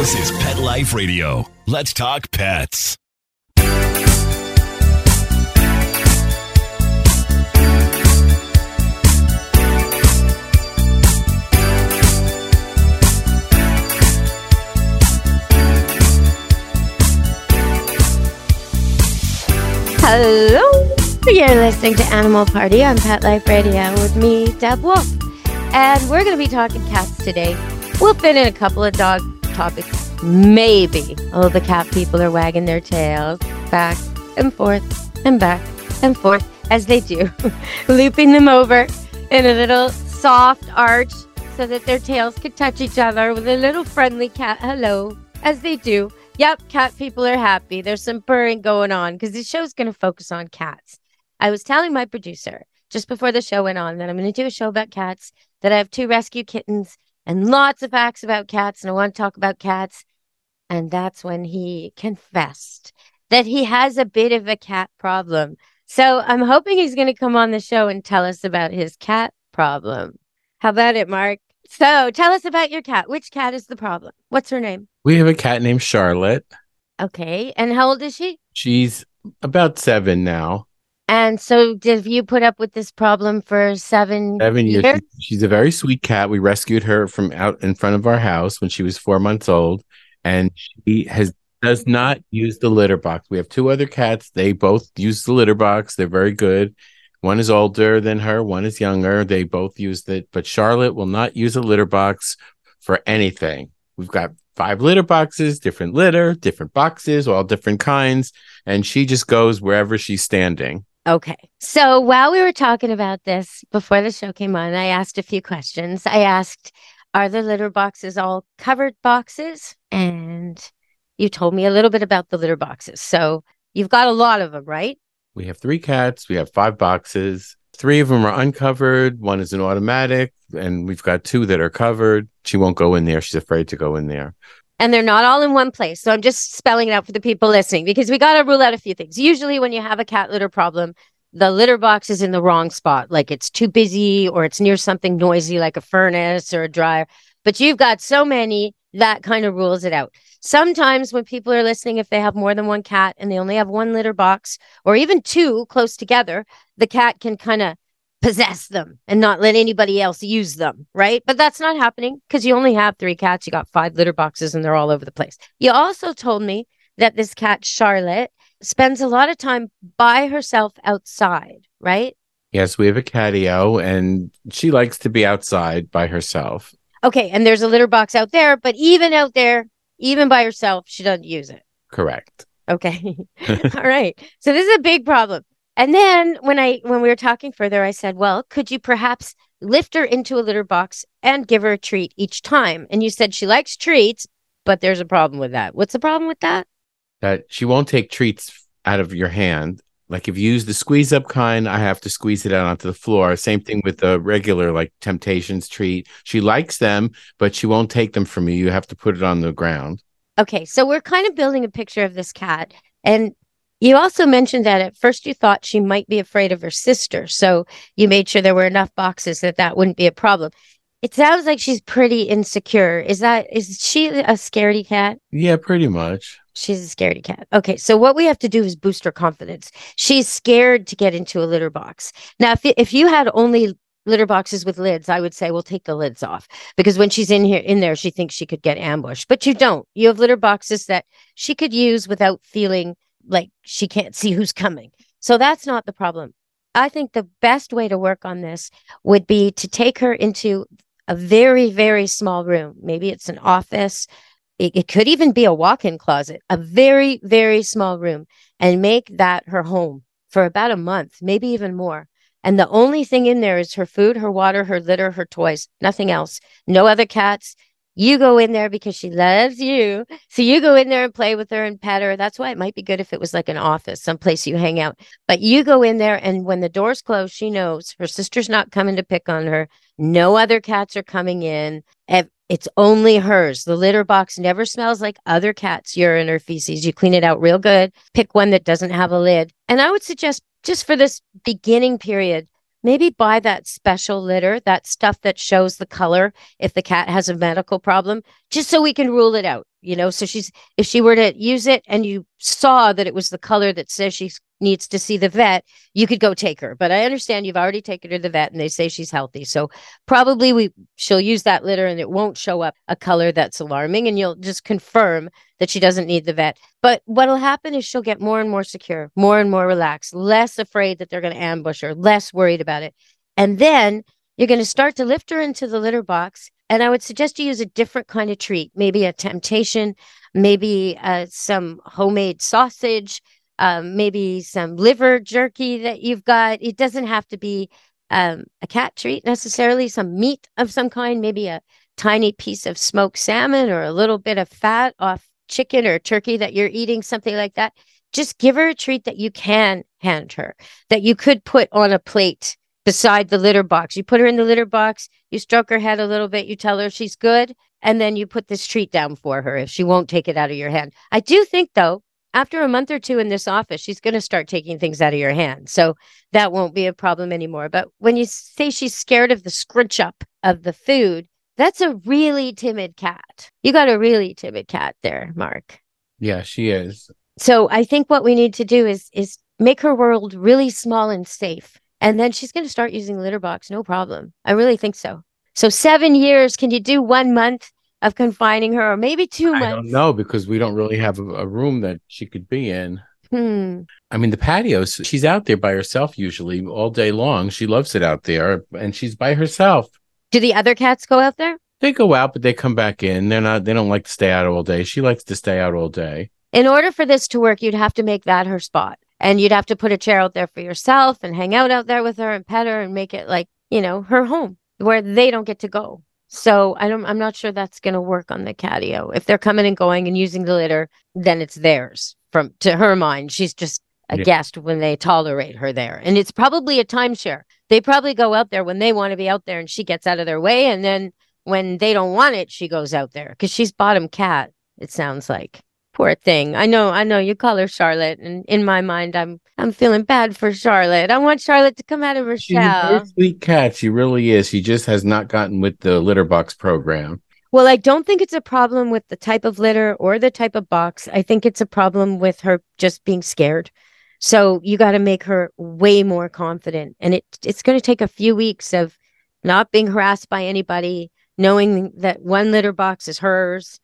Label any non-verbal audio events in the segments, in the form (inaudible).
This is Pet Life Radio. Let's talk pets. Hello. You're listening to Animal Party on Pet Life Radio with me, Deb Wolfe. And we're going to be talking cats today. We'll fit in a couple of dog topics, maybe. Oh, the cat people are wagging their tails back and forth and back and forth as they do, (laughs) looping them over in a little soft arch so that their tails could touch each other with a little friendly cat hello as they do. Yep, cat people are happy. There's some purring going on because the show's going to focus on cats. I was telling my producer just before the show went on that I'm going to do a show about cats, that I have two rescue kittens and lots of facts about cats, and I want to talk about cats. And that's when he confessed that he has a bit of a cat problem. So I'm hoping he's going to come on the show and tell us about his cat problem. How about it, Mark? So tell us about your cat. Which cat is the problem? What's her name? We have a cat named Charlotte. Okay. And how old is she? She's about seven now. And so, did you put up with this problem for seven, seven years? years? She's a very sweet cat. We rescued her from out in front of our house when she was four months old, and she has does not use the litter box. We have two other cats. They both use the litter box. They're very good. One is older than her. One is younger. They both use it, but Charlotte will not use a litter box for anything. We've got five litter boxes, different litter, different boxes, all different kinds, and she just goes wherever she's standing. Okay. So while we were talking about this before the show came on, I asked a few questions. I asked, Are the litter boxes all covered boxes? And you told me a little bit about the litter boxes. So you've got a lot of them, right? We have three cats, we have five boxes. Three of them are uncovered. One is an automatic, and we've got two that are covered. She won't go in there. She's afraid to go in there and they're not all in one place. So I'm just spelling it out for the people listening because we got to rule out a few things. Usually, when you have a cat litter problem, the litter box is in the wrong spot, like it's too busy or it's near something noisy like a furnace or a dryer. But you've got so many that kind of rules it out. Sometimes when people are listening, if they have more than one cat and they only have one litter box or even two close together, the cat can kind of possess them and not let anybody else use them, right? But that's not happening because you only have three cats. You got five litter boxes and they're all over the place. You also told me that this cat, Charlotte, spends a lot of time by herself outside, right? Yes, we have a catio and she likes to be outside by herself. Okay. And there's a litter box out there, but even out there, even by herself, she doesn't use it. Correct. Okay. (laughs) (laughs) all right. So this is a big problem. And then when I when we were talking further, I said, "Well, could you perhaps lift her into a litter box and give her a treat each time?" And you said she likes treats, but there's a problem with that. What's the problem with that? That she won't take treats out of your hand. Like if you use the squeeze up kind, I have to squeeze it out onto the floor. Same thing with the regular like Temptations treat. She likes them, but she won't take them from you. You have to put it on the ground. Okay, so we're kind of building a picture of this cat and you also mentioned that at first you thought she might be afraid of her sister. So you made sure there were enough boxes that that wouldn't be a problem. It sounds like she's pretty insecure. Is that is she a scaredy cat? Yeah, pretty much. She's a scaredy cat. Okay, so what we have to do is boost her confidence. She's scared to get into a litter box. Now, if if you had only litter boxes with lids, I would say, well, take the lids off because when she's in here in there, she thinks she could get ambushed. But you don't. You have litter boxes that she could use without feeling like she can't see who's coming. So that's not the problem. I think the best way to work on this would be to take her into a very, very small room. Maybe it's an office. It, it could even be a walk in closet, a very, very small room, and make that her home for about a month, maybe even more. And the only thing in there is her food, her water, her litter, her toys, nothing else. No other cats, you go in there because she loves you. So you go in there and play with her and pet her. That's why it might be good if it was like an office, someplace you hang out. But you go in there, and when the doors close, she knows her sister's not coming to pick on her. No other cats are coming in. It's only hers. The litter box never smells like other cats' urine or feces. You clean it out real good. Pick one that doesn't have a lid. And I would suggest just for this beginning period, maybe buy that special litter, that stuff that shows the color if the cat has a medical problem, just so we can rule it out. You know so she's if she were to use it and you saw that it was the color that says she needs to see the vet you could go take her. But i understand you've already taken her to the vet and they say she's healthy. So probably we she'll use that litter and it won't show up a color that's alarming and you'll just confirm that she doesn't need the vet. But what'll happen is she'll get more and more secure more and more relaxed less afraid that they're going to ambush her less worried about it. And then you're going to start to lift her into the litter box and I would suggest you use a different kind of treat, maybe a temptation, maybe uh, some homemade sausage, um, maybe some liver jerky that you've got. It doesn't have to be um, a cat treat necessarily, some meat of some kind, maybe a tiny piece of smoked salmon or a little bit of fat off chicken or turkey that you're eating, something like that. Just give her a treat that you can hand her, that you could put on a plate beside the litter box. You put her in the litter box, you stroke her head a little bit, you tell her she's good, and then you put this treat down for her if she won't take it out of your hand. I do think, though, after a month or two in this office, she's going to start taking things out of your hand. So that won't be a problem anymore. But when you say she's scared of the scrunch up of the food, that's a really timid cat. You got a really timid cat there, Mark. Yeah, she is. So I think what we need to do is is make her world really small and safe and then she's going to start using litter box, no problem. I really think so. So seven years. Can you do one month of confining her, or maybe two months? I don't know because we don't really have a, a room that she could be in. Hmm. I mean, the patios. She's out there by herself usually all day long. She loves it out there, and she's by herself. Do the other cats go out there? They go out, but they come back in. They're not. They don't like to stay out all day. She likes to stay out all day. In order for this to work, you'd have to make that her spot and you'd have to put a chair out there for yourself and hang out out there with her and pet her and make it like you know her home where they don't get to go. So i don't i'm not sure that's going to work on the catio. If they're coming and going and using the litter then it's theirs from to her mind. She's just a yeah. guest when they tolerate her there. And it's probably a timeshare. They probably go out there when they want to be out there and she gets out of their way. And then when they don't want it she goes out there. Because she's bottom cat it sounds like poor thing. I know, I know you call her Charlotte, and in my mind, I'm I'm feeling bad for Charlotte. I want Charlotte to come out of her She's shell. a sweet cat. She really is. She just has not gotten with the litter box program. Well, I don't think it's a problem with the type of litter or the type of box. I think it's a problem with her just being scared. So you got to make her way more confident, and it it's going to take a few weeks of not being harassed by anybody, knowing that one litter box is hers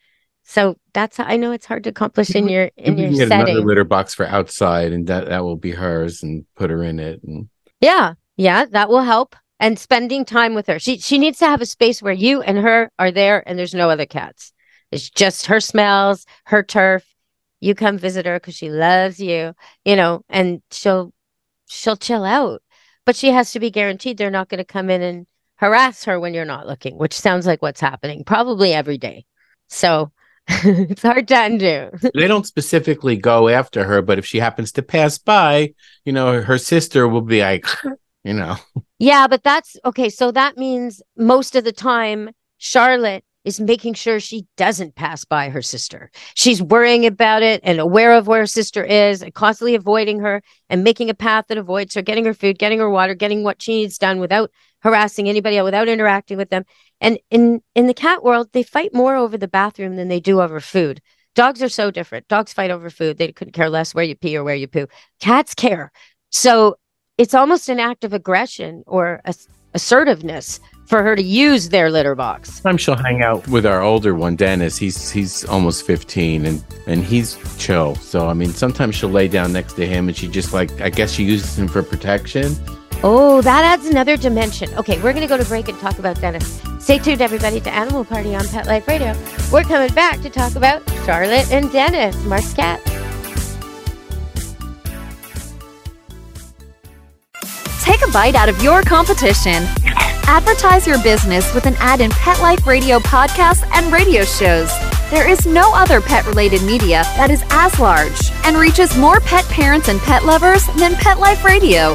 so that's I know it's hard to accomplish in your in your get setting. Another litter box for outside, and that that will be hers, and put her in it. And yeah, yeah, that will help. And spending time with her. She she needs to have a space where you and her are there, and there's no other cats. It's just her smells, her turf. You come visit her because she loves you, you know, and she'll she'll chill out. But she has to be guaranteed they're not going to come in and harass her when you're not looking, which sounds like what's happening probably every day. So (laughs) it's hard to undo. they don't specifically go after her, but if she happens to pass by, you know, her sister will be like, you know. Yeah, but that's okay. So that means most of the time, Charlotte is making sure she doesn't pass by her sister. She's worrying about it and aware of where her sister is and constantly avoiding her and making a path that avoids her, getting her food, getting her water, getting what she needs done without harassing anybody without interacting with them. And in in the cat world, they fight more over the bathroom than they do over food. Dogs are so different. Dogs fight over food. They couldn't care less where you pee or where you poo. Cats care. So it's almost an act of aggression or assertiveness for her to use their litter box. Sometimes she'll hang out with our older one, Dennis. He's he's almost 15 and and he's chill. So I mean sometimes she'll lay down next to him and she just like I guess she uses him for protection. Oh, that adds another dimension. Okay, we're going to go to break and talk about Dennis. Stay tuned, everybody, to Animal Party on Pet Life Radio. We're coming back to talk about Charlotte and Dennis, Mark's cat. Take a bite out of your competition. Advertise your business with an ad in Pet Life Radio podcasts and radio shows. There is no other pet related media that is as large and reaches more pet parents and pet lovers than Pet Life Radio.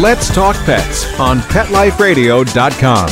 Let's Talk Pets on PetLifeRadio.com.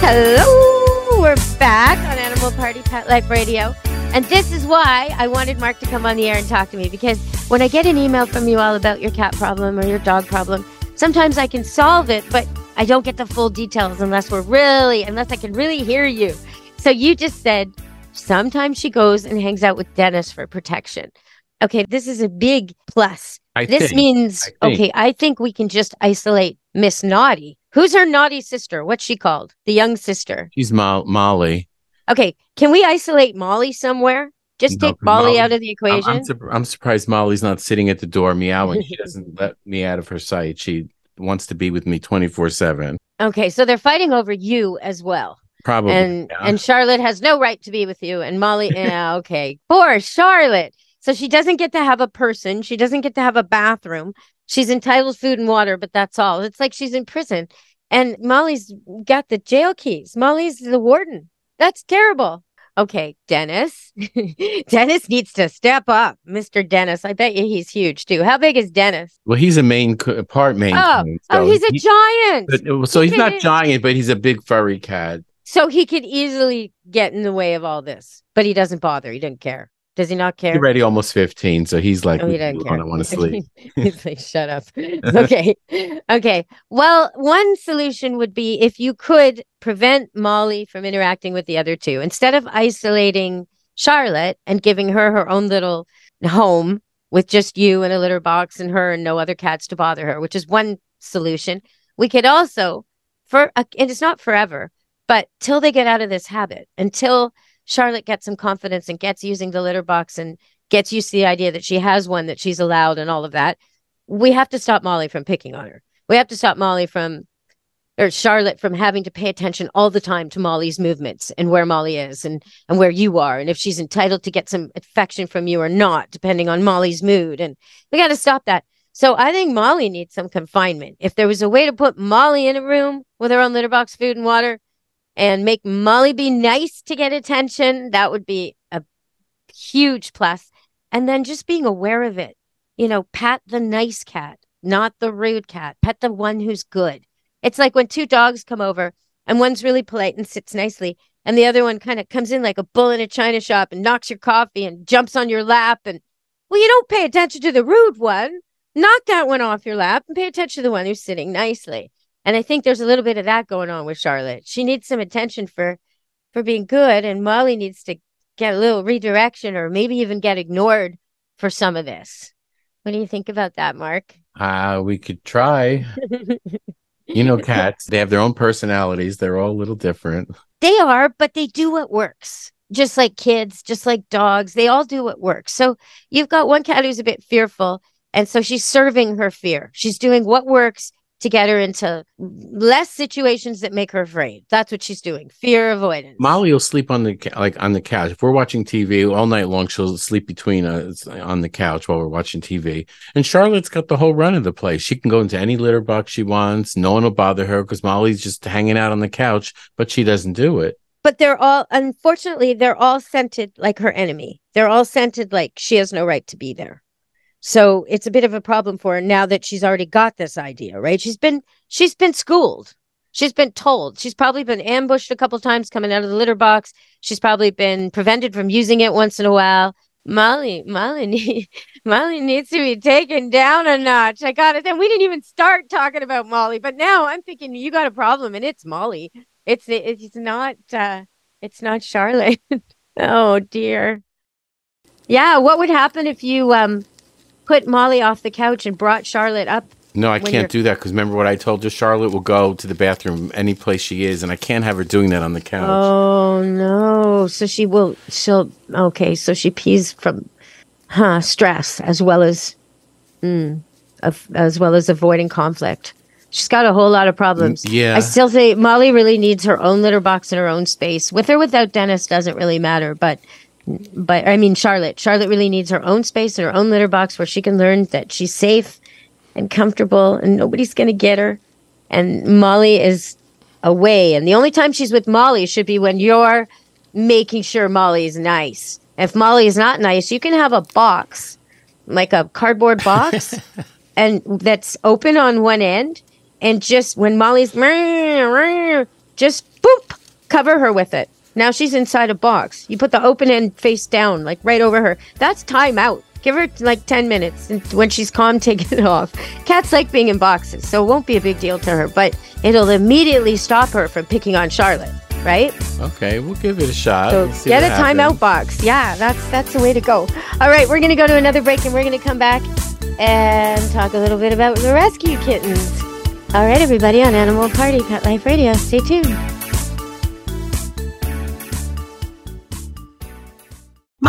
Hello, we're back on Animal Party Pet Life Radio. And this is why I wanted Mark to come on the air and talk to me because when I get an email from you all about your cat problem or your dog problem, sometimes I can solve it, but I don't get the full details unless we're really, unless I can really hear you. So you just said sometimes she goes and hangs out with Dennis for protection. Okay, this is a big plus. I this think- means, I okay, I think we can just isolate Miss Naughty. Who's her naughty sister? What's she called? The young sister. She's Mo- Molly. Okay, can we isolate Molly somewhere? Just No, take Molly Molly- out of the I'm, equation. I'm, surp- I'm surprised Molly's not sitting at the door meowing. She (laughs) doesn't let me out of her sight. She wants to be with me 24 7. okay, so they're fighting over you as well. Probably. and yeah. and Charlotte has no right to be with you. And Molly, (laughs) yeah, okay, poor Charlotte. So she doesn't get to have a person. She doesn't get to have a bathroom. She's entitled food and water, but that's all. It's like she's in prison. And Molly's got the jail keys. Molly's the warden. That's terrible. Okay, Dennis. (laughs) Dennis needs to step up, Mr. Dennis. I bet you he's huge too. How big is Dennis? well, he's a Maine co- part Maine. Oh, coon, oh, he's a he- giant. but- so He he's not giant, but he's a big furry cat. So he could easily get in the way of all this, but he doesn't bother. He doesn't care. Does he not care? He's already almost 15, so he's like, Oh, he doesn't care. I want to sleep. (laughs) He's like, shut up. (laughs) okay. Okay. Well, one solution would be if you could prevent Molly from interacting with the other two, instead of isolating Charlotte and giving her her own little home with just you and a litter box and her and no other cats to bother her, which is one solution. We could also, for uh, and it's not forever, but till they get out of this habit, until Charlotte gets some confidence and gets using the litter box and gets used to the idea that she has one that she's allowed and all of that, we have to stop Molly from picking on her. We have to stop Molly from or Charlotte from having to pay attention all the time to Molly's movements and where Molly is and and where you are and if she's entitled to get some affection from you or not, depending on Molly's mood. And we got to stop that. So I think Molly needs some confinement. If there was a way to put Molly in a room with her own litter box, food, and water, and make Molly be nice to get attention, that would be a huge plus. And then just being aware of it, you know, pat the nice cat, not the rude cat. Pet the one who's good. It's like when two dogs come over and one's really polite and sits nicely, and the other one kind of comes in like a bull in a china shop and knocks your coffee and jumps on your lap. And well, you don't pay attention to the rude one. Knock that one off your lap and pay attention to the one who's sitting nicely. And I think there's a little bit of that going on with Charlotte. She needs some attention for for being good, and Molly needs to get a little redirection or maybe even get ignored for some of this. What do you think about that, Mark? Uh, we could try. (laughs) You know, cats, they have their own personalities. They're all a little different. They are, but they do what works. Just like kids, just like dogs, they all do what works. So you've got one cat who's a bit fearful, and so she's serving her fear. She's doing what works to get her into less situations that make her afraid. That's what she's doing. Fear avoidance. Molly will sleep on the like on the couch. If we're watching TV all night long, she'll sleep between us on the couch while we're watching TV. And Charlotte's got the whole run of the place. She can go into any litter box she wants. No one will bother her because Molly's just hanging out on the couch, but she doesn't do it. but they're all unfortunately they're all scented like her enemy they're all scented like she has no right to be there so it's a bit of a problem for her now that she's already got this idea right? She's been she's been schooled. She's been told. She's probably been ambushed a couple times coming out of the litter box. She's probably been prevented from using it once in a while. Molly molly (laughs) molly needs to be taken down a notch. I got it. And we didn't even start talking about molly but now i'm thinking you got a problem and it's molly. It's it's not uh it's not Charlotte. (laughs) oh dear. Yeah, what would happen if you um put Molly off the couch and brought Charlotte up? No, I can't do that because remember what I told you? Charlotte will go to the bathroom any place she is, and I can't have her doing that on the couch. Oh no. So she will she'll okay, so she pees from huh, stress as well as mm, of, as well as avoiding conflict. She's got a whole lot of problems. Mm, yeah. I still say Molly really needs her own litter box and her own space. With or without Dennis doesn't really matter, but but I mean Charlotte. Charlotte really needs her own space and her own litter box where she can learn that she's safe and comfortable and nobody's going to get her. And Molly is away. And the only time she's with Molly should be when you're making sure Molly is nice. If Molly is not nice, you can have a box, like a cardboard box, (laughs) and that's open on one end. And just when Molly's just boop, cover her with it. Now she's inside a box. You put the open end face down, like right over her. That's time out. Give her like 10 minutes. And when she's calm, (laughs) take it off. Cats like being in boxes, so it won't be a big deal to her, but it'll immediately stop her from picking on Charlotte, right? Okay, we'll give it a shot. So get a timeout box. Yeah, that's that's the way to go. All right, we're gonna go to another break and we're gonna come back and talk a little bit about the rescue kittens. All right, everybody on Animal Party Pet Life Radio. Stay tuned.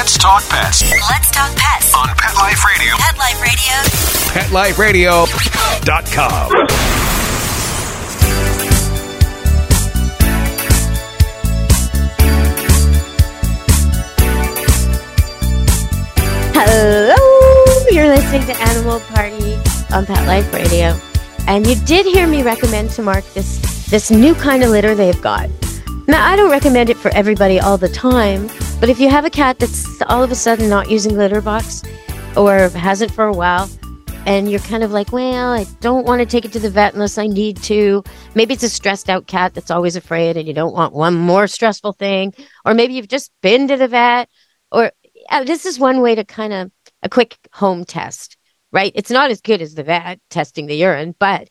Let's talk pets Let's talk pets. on Pet Life Radio. Pet Life Radio. PetLifeRadio.com. Hello, you're listening to Animal Party on Pet Life Radio, and you did hear me recommend to Mark this this new kind of litter they've got. Now, I don't recommend it for everybody all the time, but if you have a cat that's all of a sudden not using litter box or hasn't for a while, and you're kind of like, well, I don't want to take it to the vet unless I need to. Maybe it's a stressed out cat that's always afraid, and you don't want one more stressful thing, or maybe you've just been to the vet, or uh, this is one way to kind of a quick home test, right? It's not as good as the vet testing the urine, but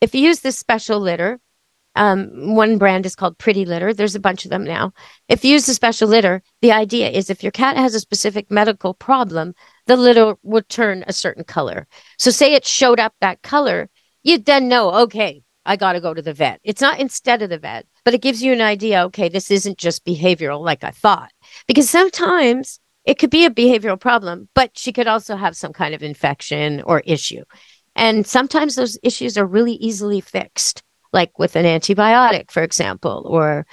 if you use this special litter, um, one brand is called Pretty Litter. There's a bunch of them now. If you use the special litter, the idea is if your cat has a specific medical problem, the litter would turn a certain color. So, say it showed up that color, you'd then know, okay, I got to go to the vet. It's not instead of the vet, but it gives you an idea, okay, this isn't just behavioral like I thought. Because sometimes it could be a behavioral problem, but she could also have some kind of infection or issue. And sometimes those issues are really easily fixed, like with an antibiotic, for example, or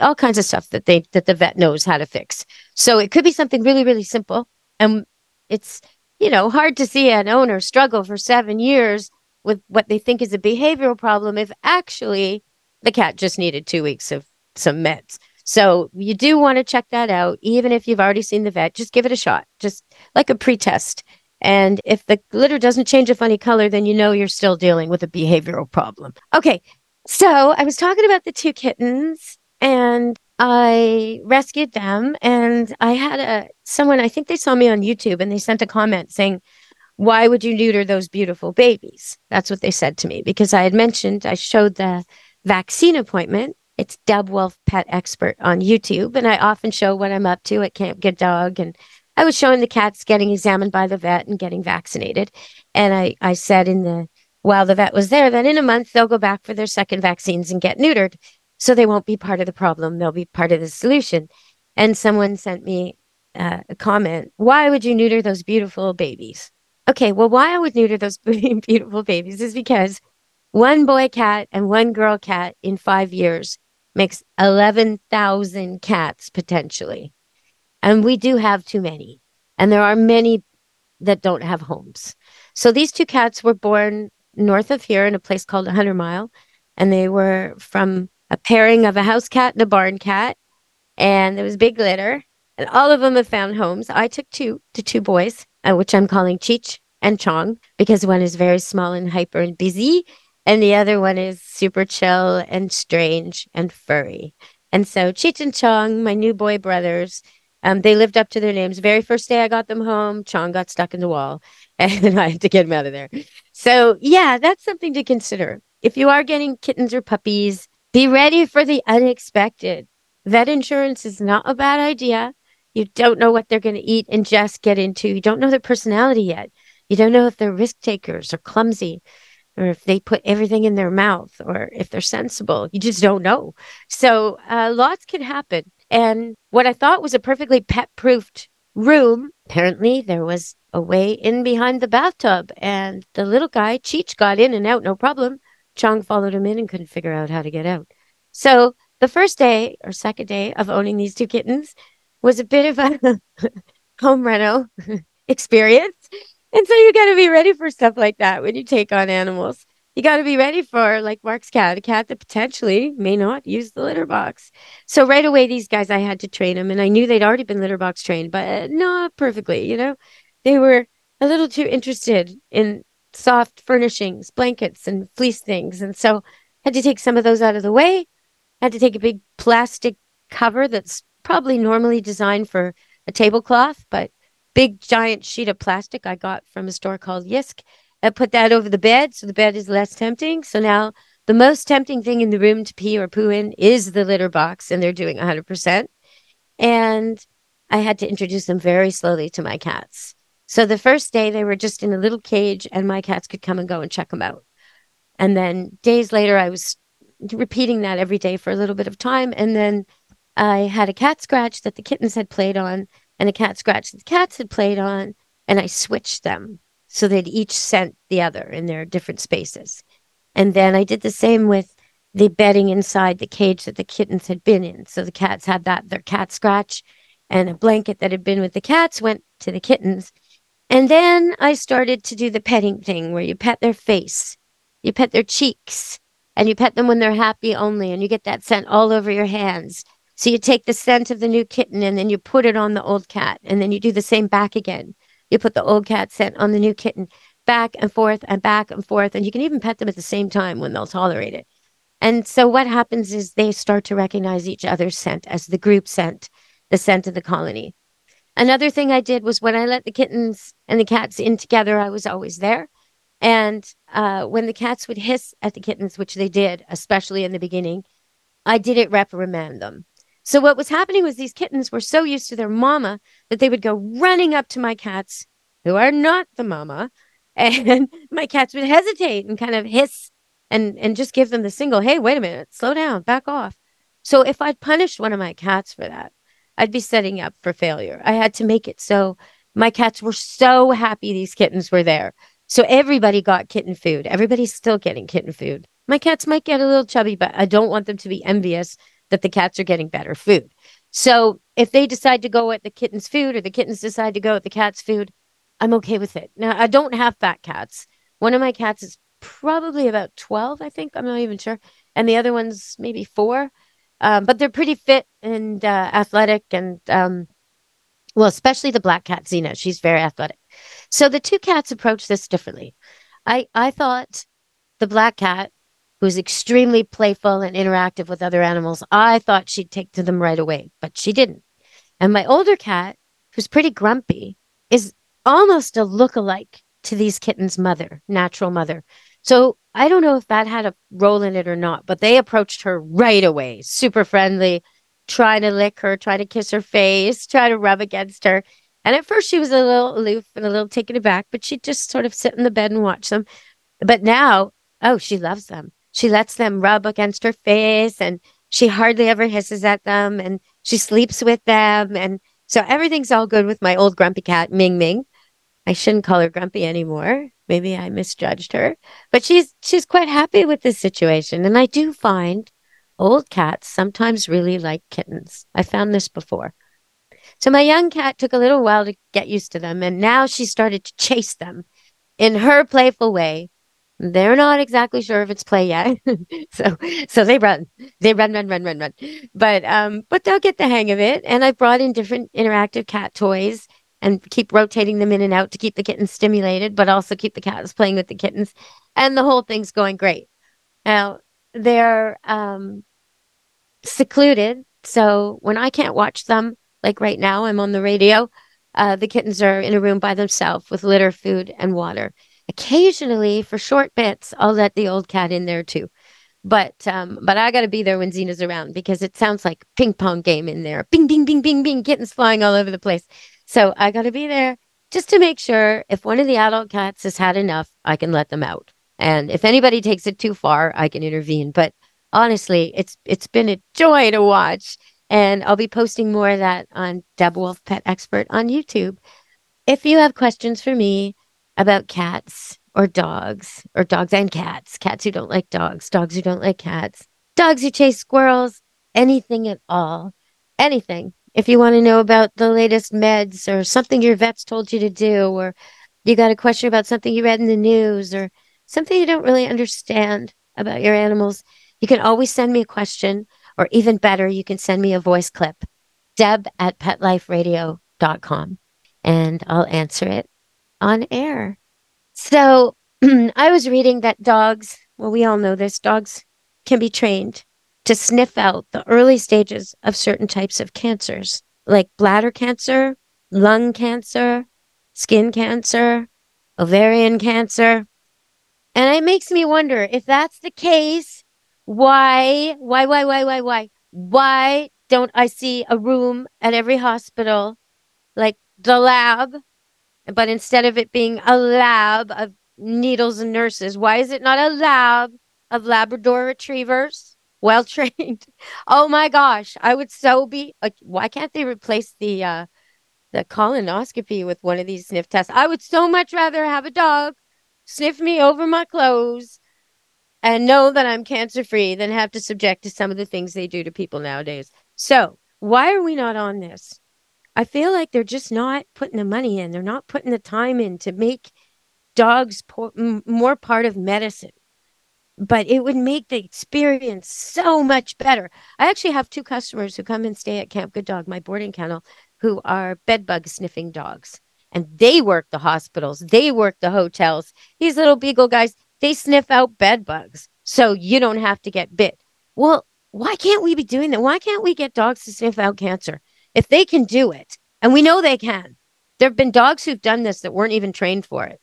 all kinds of stuff that they that the vet knows how to fix. So it could be something really, really simple. And it's, you know, hard to see an owner struggle for seven years with what they think is a behavioral problem if actually the cat just needed two weeks of some meds. So you do want to check that out, even if you've already seen the vet. Just give it a shot, just like a pre-test. And if the litter doesn't change a funny color, then you know you're still dealing with a behavioral problem. Okay, so I was talking about the two kittens, and I rescued them, and I had a someone. I think they saw me on YouTube, and they sent a comment saying, "Why would you neuter those beautiful babies?" That's what they said to me because I had mentioned I showed the vaccine appointment it's Deb Wolfe Pet Expert on YouTube, and I often show what I'm up to at Camp Good Dog. And I was showing the cats getting examined by the vet and getting vaccinated. And I, I said in the while the vet was there Then in a month they'll go back for their second vaccines and get neutered. So they won't be part of the problem, they'll be part of the solution. And someone sent me uh, a comment Why would you neuter those beautiful babies? Okay, well, why I would neuter those (laughs) beautiful babies is because one boy cat and one girl cat in five years makes 11,000 cats potentially. And we do have too many. And there are many that don't have homes. So these two cats were born north of here in a place called 100 Mile. And they were from a pairing of a house cat and a barn cat. And there was big litter. And all of them have found homes. I took two to two boys, uh, which I'm calling Cheech and Chong, because one is very small and hyper and busy. and the other one is super chill and strange and furry. And so Cheech and Chong, my new boy brothers, um, they lived up to their names. Very first day I got them home, Chong got stuck in the wall (laughs) and I had to get him out of there. So, yeah, that's something to consider. If you are getting kittens or puppies, be ready for the unexpected. Vet insurance is not a bad idea. You don't know what they're going to eat, and just get into. You don't know their personality yet. You don't know if they're risk takers or clumsy or if they put everything in their mouth or if they're sensible. You just don't know. So uh, lots can happen. And what I thought was a perfectly pet proofed room, apparently there was a way in behind the bathtub. And the little guy, Cheech, got in and out, no problem. Chong followed him in and couldn't figure out how to get out. So the first day or second day of owning these two kittens was a bit of a (laughs) home reno (laughs) experience. And so you got to be ready for stuff like that when you take on animals. You got to be ready for, like Mark's cat, a cat that potentially may not use the litter box. So right away, these guys, I had to train them, and I knew they'd already been litter box trained, but not perfectly. You know, they were a little too interested in soft furnishings, blankets, and fleece things, and so had to take some of those out of the way. Had to take a big plastic cover that's probably normally designed for a tablecloth, but big giant sheet of plastic I got from a store called JYSK. I put that over the bed so the bed is less tempting. So now the most tempting thing in the room to pee or poo in is the litter box, and they're doing 100%. And I had to introduce them very slowly to my cats. So the first day they were just in a little cage, and my cats could come and go and check them out. And then days later, I was repeating that every day for a little bit of time. And then I had a cat scratch that the kittens had played on and a cat scratch that the cats had played on, and I switched them so they'd each scent the other in their different spaces. And then I did the same with the bedding inside the cage that the kittens had been in. So the cats had that, their cat scratch, and a blanket that had been with the cats went to the kittens. And then I started to do the petting thing where you pet their face, you pet their cheeks, and you pet them when they're happy only, and you get that scent all over your hands. So you take the scent of the new kitten and then you put it on the old cat, and then you do the same back again. You put the old cat scent on the new kitten, back and forth and back and forth, and you can even pet them at the same time when they'll tolerate it. And so what happens is they start to recognize each other's scent as the group scent, the scent of the colony. Another thing I did was when I let the kittens and the cats in together, I was always there. And uh, when the cats would hiss at the kittens, which they did, especially in the beginning, I didn't reprimand them. So what was happening was these kittens were so used to their mama that they would go running up to my cats who are not the mama (laughs) and my cats would hesitate and kind of hiss and and just give them the single hey wait a minute slow down back off so if i'd punished one of my cats for that i'd be setting up for failure i had to make it so my cats were so happy these kittens were there so everybody got kitten food everybody's still getting kitten food my cats might get a little chubby but i don't want them to be envious that the cats are getting better food. So if they decide to go at the kitten's food or the kittens decide to go at the cat's food, I'm okay with it. Now, I don't have fat cats. One of my cats is probably about 12, I think. I'm not even sure. And the other one's maybe four. Um, but they're pretty fit and uh, athletic. And, um, well, especially the black cat, Xena. She's very athletic. So the two cats approach this differently. I, I thought the black cat who's extremely playful and interactive with other animals, I thought she'd take to them right away, but she didn't. And my older cat, who's pretty grumpy, is almost a look-alike to these kittens' mother, natural mother. So I don't know if that had a role in it or not, but they approached her right away, super friendly, trying to lick her, trying to kiss her face, (laughs) trying to rub against her. And at first she was a little aloof and a little taken aback, but she'd just sort of sit in the bed and watch them. But now, oh, she loves them she lets them rub against her face and she hardly ever hisses at them and she sleeps with them. And so everything's all good with my old grumpy cat, Ming Ming. I shouldn't call her grumpy anymore. Maybe I misjudged her, but she's, she's quite happy with this situation. And I do find old cats sometimes really like kittens. I found this before. So my young cat took a little while to get used to them. And now she started to chase them in her playful way they're not exactly sure if it's play yet. (laughs) so so they run. They run, run, run, run, run. But um, but they'll get the hang of it. And I brought in different interactive cat toys and keep rotating them in and out to keep the kittens stimulated, but also keep the cats playing with the kittens. And the whole thing's going great. Now they're um, secluded, so when I can't watch them, like right now, I'm on the radio. Uh, the kittens are in a room by themselves with litter, food, and water. Occasionally, for short bits, I'll let the old cat in there too. But um, but I got to be there when Xena's around because it sounds like ping pong game in there. Bing, bing, bing, bing, bing, kittens flying all over the place. So I got to be there just to make sure if one of the adult cats has had enough, I can let them out. And if anybody takes it too far, I can intervene. But honestly, it's it's been a joy to watch. And I'll be posting more of that on Deb Wolfe Pet Expert on YouTube. If you have questions for me about cats or dogs or dogs and cats, cats who don't like dogs, dogs who don't like cats, dogs who chase squirrels, anything at all, anything. If you want to know about the latest meds or something your vet's told you to do, or you got a question about something you read in the news or something you don't really understand about your animals, you can always send me a question, or even better, you can send me a voice clip, deb at petliferadio.com, and I'll answer it on air. So (clears throat) I was reading that dogs, well, we all know this, dogs can be trained to sniff out the early stages of certain types of cancers, like bladder cancer, lung cancer, skin cancer, ovarian cancer. And it makes me wonder if that's the case, why, why, why, why, why, why, why don't I see a room at every hospital like the lab, but instead of it being a lab of needles and nurses, why is it not a lab of Labrador retrievers? Well trained. (laughs) Oh my gosh, I would so be. Uh, why can't they replace the uh, the colonoscopy with one of these sniff tests? I would so much rather have a dog sniff me over my clothes and know that I'm cancer free than have to subject to some of the things they do to people nowadays. So, why are we not on this? I feel like they're just not putting the money in. They're not putting the time in to make dogs po- m- more part of medicine. But it would make the experience so much better. I actually have two customers who come and stay at Camp Good Dog, my boarding kennel, who are bed bug sniffing dogs. And they work the hospitals, they work the hotels. These little beagle guys, they sniff out bed bugs. So you don't have to get bit. Well, why can't we be doing that? Why can't we get dogs to sniff out cancer? If they can do it, and we know they can, there have been dogs who've done this that weren't even trained for it.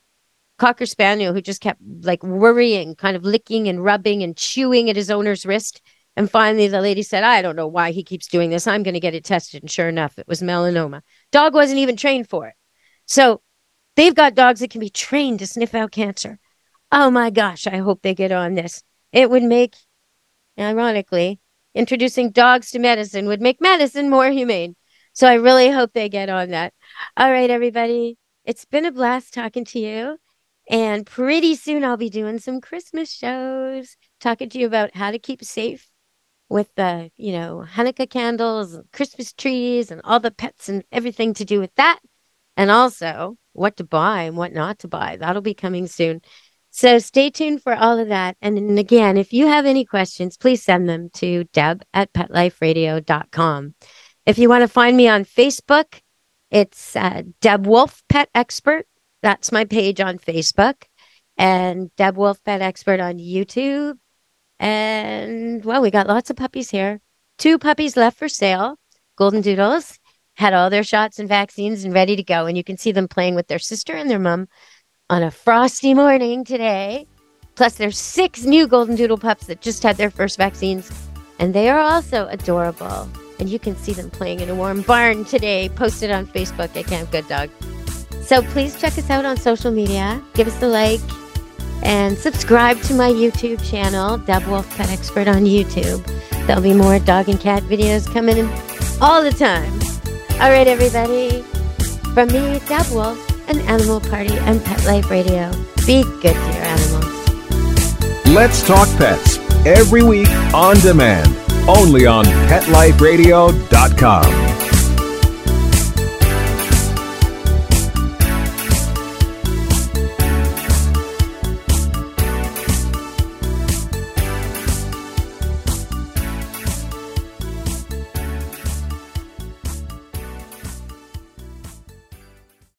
Cocker Spaniel who just kept like worrying, kind of licking and rubbing and chewing at his owner's wrist. And finally, the lady said, I don't know why he keeps doing this. I'm going to get it tested. And sure enough, it was melanoma. Dog wasn't even trained for it. So they've got dogs that can be trained to sniff out cancer. Oh my gosh, I hope they get on this. It would make, ironically, introducing dogs to medicine would make medicine more humane. So I really hope they get on that. All right, everybody. It's been a blast talking to you. And pretty soon I'll be doing some Christmas shows, talking to you about how to keep safe with the, you know, Hanukkah candles, and Christmas trees, and all the pets and everything to do with that. And also what to buy and what not to buy. That'll be coming soon. So stay tuned for all of that. And, again, if you have any questions, please send them to deb at petliferadio.com. If you want to find me on Facebook, it's uh, Deb Wolfe Pet Expert. That's my page on Facebook. And Deb Wolfe Pet Expert on YouTube. And well, we got lots of puppies here. Two puppies left for sale. Golden Doodles had all their shots and vaccines and ready to go. And you can see them playing with their sister and their mom on a frosty morning today. Plus, there's six new Golden Doodle pups that just had their first vaccines, and they are also adorable. And you can see them playing in a warm barn today, posted on Facebook at Camp Good Dog. So please check us out on social media, give us a like, and subscribe to my YouTube channel, Deb Wolfe Pet Expert on YouTube. There'll be more dog and cat videos coming in all the time. All right, everybody. From me, Deb Wolfe an animal party, and Pet Life Radio. Be good to your animals. Let's Talk Pets every week on demand, only on PetLifeRadio.com.